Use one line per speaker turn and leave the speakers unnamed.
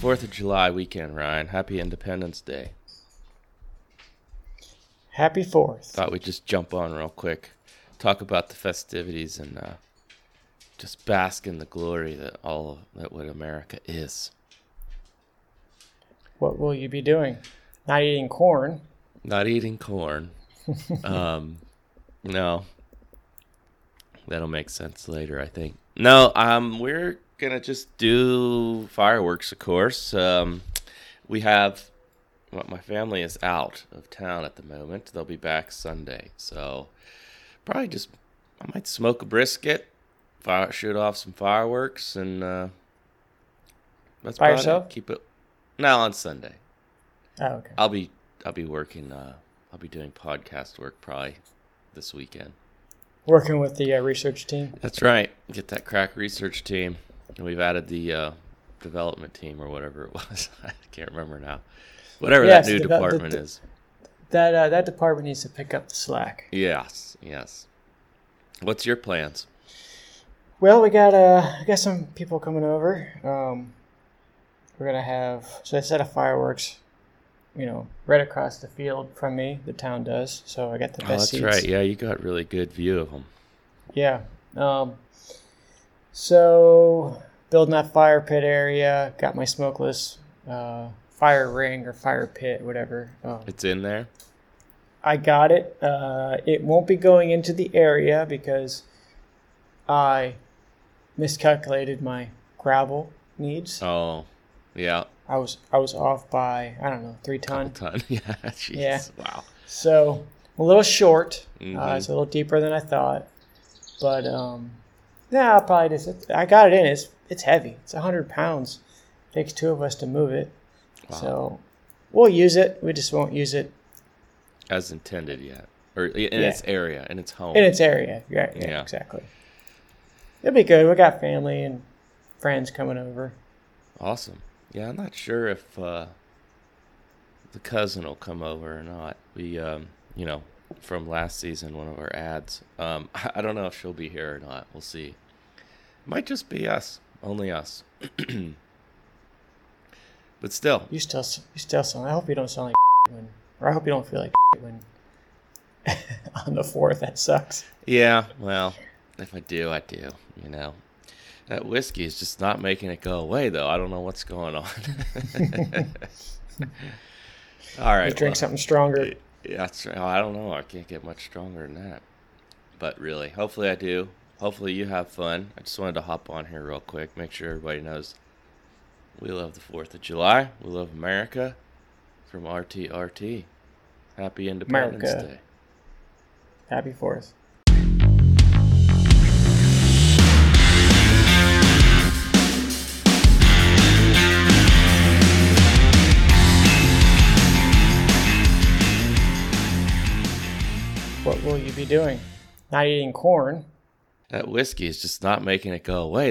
Fourth of July weekend, Ryan. Happy Independence Day.
Happy Fourth.
Thought we'd just jump on real quick, talk about the festivities, and uh, just bask in the glory that all of, that what America is.
What will you be doing? Not eating corn.
Not eating corn. um, no, that'll make sense later, I think. No, um, we're gonna just do fireworks, of course. Um, we have well, my family is out of town at the moment. They'll be back Sunday, so probably just I might smoke a brisket, fire, shoot off some fireworks, and uh, that's
By
about it. Keep it. now on Sunday.
Oh, okay.
I'll be I'll be working. Uh, I'll be doing podcast work probably this weekend.
Working with the uh, research team.
That's right. Get that crack research team. And we've added the uh, development team or whatever it was. I can't remember now. Whatever
Yes,
that new
the- the-
department
the-
is.
That uh, that department needs to pick up the slack.
Yes, yes. What's your plans?
Well, we got uh, we got some people coming over. Um, we're gonna have so a set of fireworks, you know, right across the field from me. The town does, so I got the
Oh,
best
that's
seats.
right. Yeah, you got really good view of them.
Yeah. Um, so building that fire pit area, got my smokeless uh, fire ring or fire pit, whatever. Um,
It's in there.
I got it. Uh, it won't be going into the area because I miscalculated my gravel needs.
Oh, yeah.
I was I was off by I don't know three ton.
Ton. Yeah. Jeez.
Yeah.
Wow.
So a little short. Uh,
Mhm.
it's a little deeper than I thought, but um, yeah, I'll probably just I got it in. It's it's heavy. It's hundred pounds. takes two of us to move it.
Wow.
So we'll use it. We just won't use it
As intended yet, or in
Yeah.
its area, in its home.
in its area. Yeah, yeah,
Yeah.
exactly. It'll be good. We got family and friends coming over.
Awesome. Yeah, I'm not sure if uh, the cousin will come over or not. We, um, you know, from last season, one of our ads. Um, I don't know if she'll be here or not. We'll see. Might just be us, only us. but still,
You still you still sound. I hope you don't sound like when, or I hope you don't feel like when on the fourth. That sucks.
yeah. Well, if I do, I do. You know, that whiskey is just not making it go away, though. I don't know what's going on. All right.
You drink
well.
something stronger.
Yeah, that's right. Oh, I don't know. I can't get much stronger than that. But really, hopefully I do. Hopefully you have fun. I just wanted to hop on here real quick, make sure everybody knows we love the 4th of July. We love America from RTRT. Happy Independence
America.
Day.
Happy fourth. What will you be doing? Not eating corn.
That whiskey is just not making it go away.